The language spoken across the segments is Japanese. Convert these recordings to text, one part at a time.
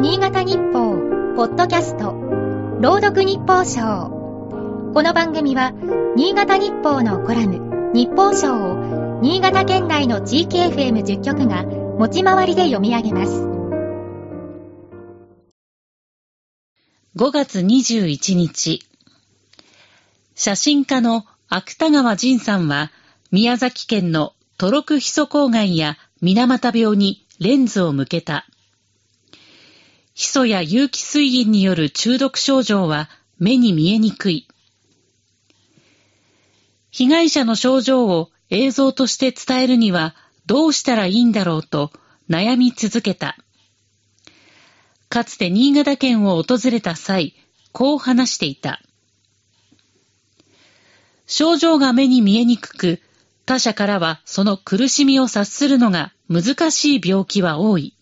新潟日報、ポッドキャスト、朗読日報賞。この番組は、新潟日報のコラム、日報賞を、新潟県内の地域 FM10 局が、持ち回りで読み上げます。5月21日、写真家の芥川仁さんは、宮崎県のトロクヒ素郊外や水俣病にレンズを向けた。ヒ素や有機水銀による中毒症状は目に見えにくい。被害者の症状を映像として伝えるにはどうしたらいいんだろうと悩み続けた。かつて新潟県を訪れた際、こう話していた。症状が目に見えにくく、他者からはその苦しみを察するのが難しい病気は多い。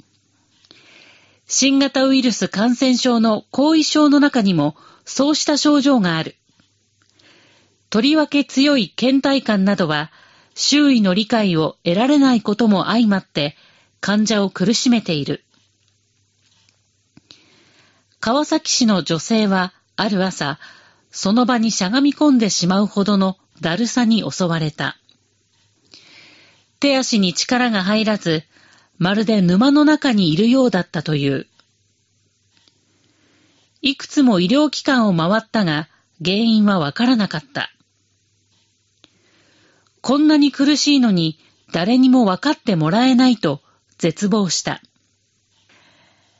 新型ウイルス感染症の後遺症の中にもそうした症状がある。とりわけ強い倦怠感などは周囲の理解を得られないことも相まって患者を苦しめている。川崎市の女性はある朝、その場にしゃがみ込んでしまうほどのだるさに襲われた。手足に力が入らず、まるで沼の中にいるようだったという。いくつも医療機関を回ったが、原因はわからなかった。こんなに苦しいのに誰にも分かってもらえないと絶望した。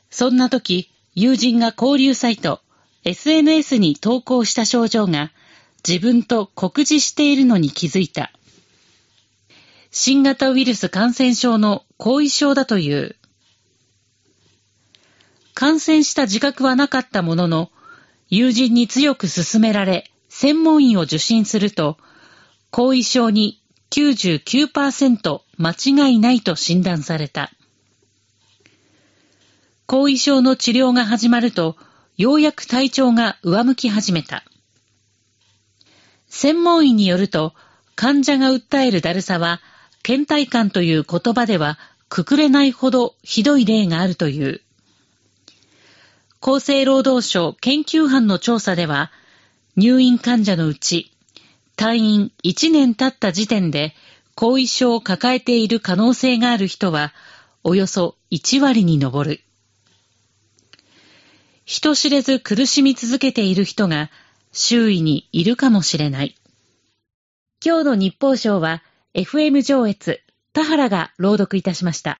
そんな時、友人が交流サイト、SNS に投稿した症状が自分と酷似しているのに気づいた。新型ウイルス感染症の後遺症だという。感染した自覚はなかったものの、友人に強く勧められ、専門医を受診すると、後遺症に99%間違いないと診断された。後遺症の治療が始まると、ようやく体調が上向き始めた。専門医によると、患者が訴えるだるさは、倦怠感という言葉ではくくれないほどひどい例があるという。厚生労働省研究班の調査では、入院患者のうち、退院1年経った時点で後遺症を抱えている可能性がある人は、およそ1割に上る。人知れず苦しみ続けている人が周囲にいるかもしれない。今日の日報賞は FM 上越、田原が朗読いたしました。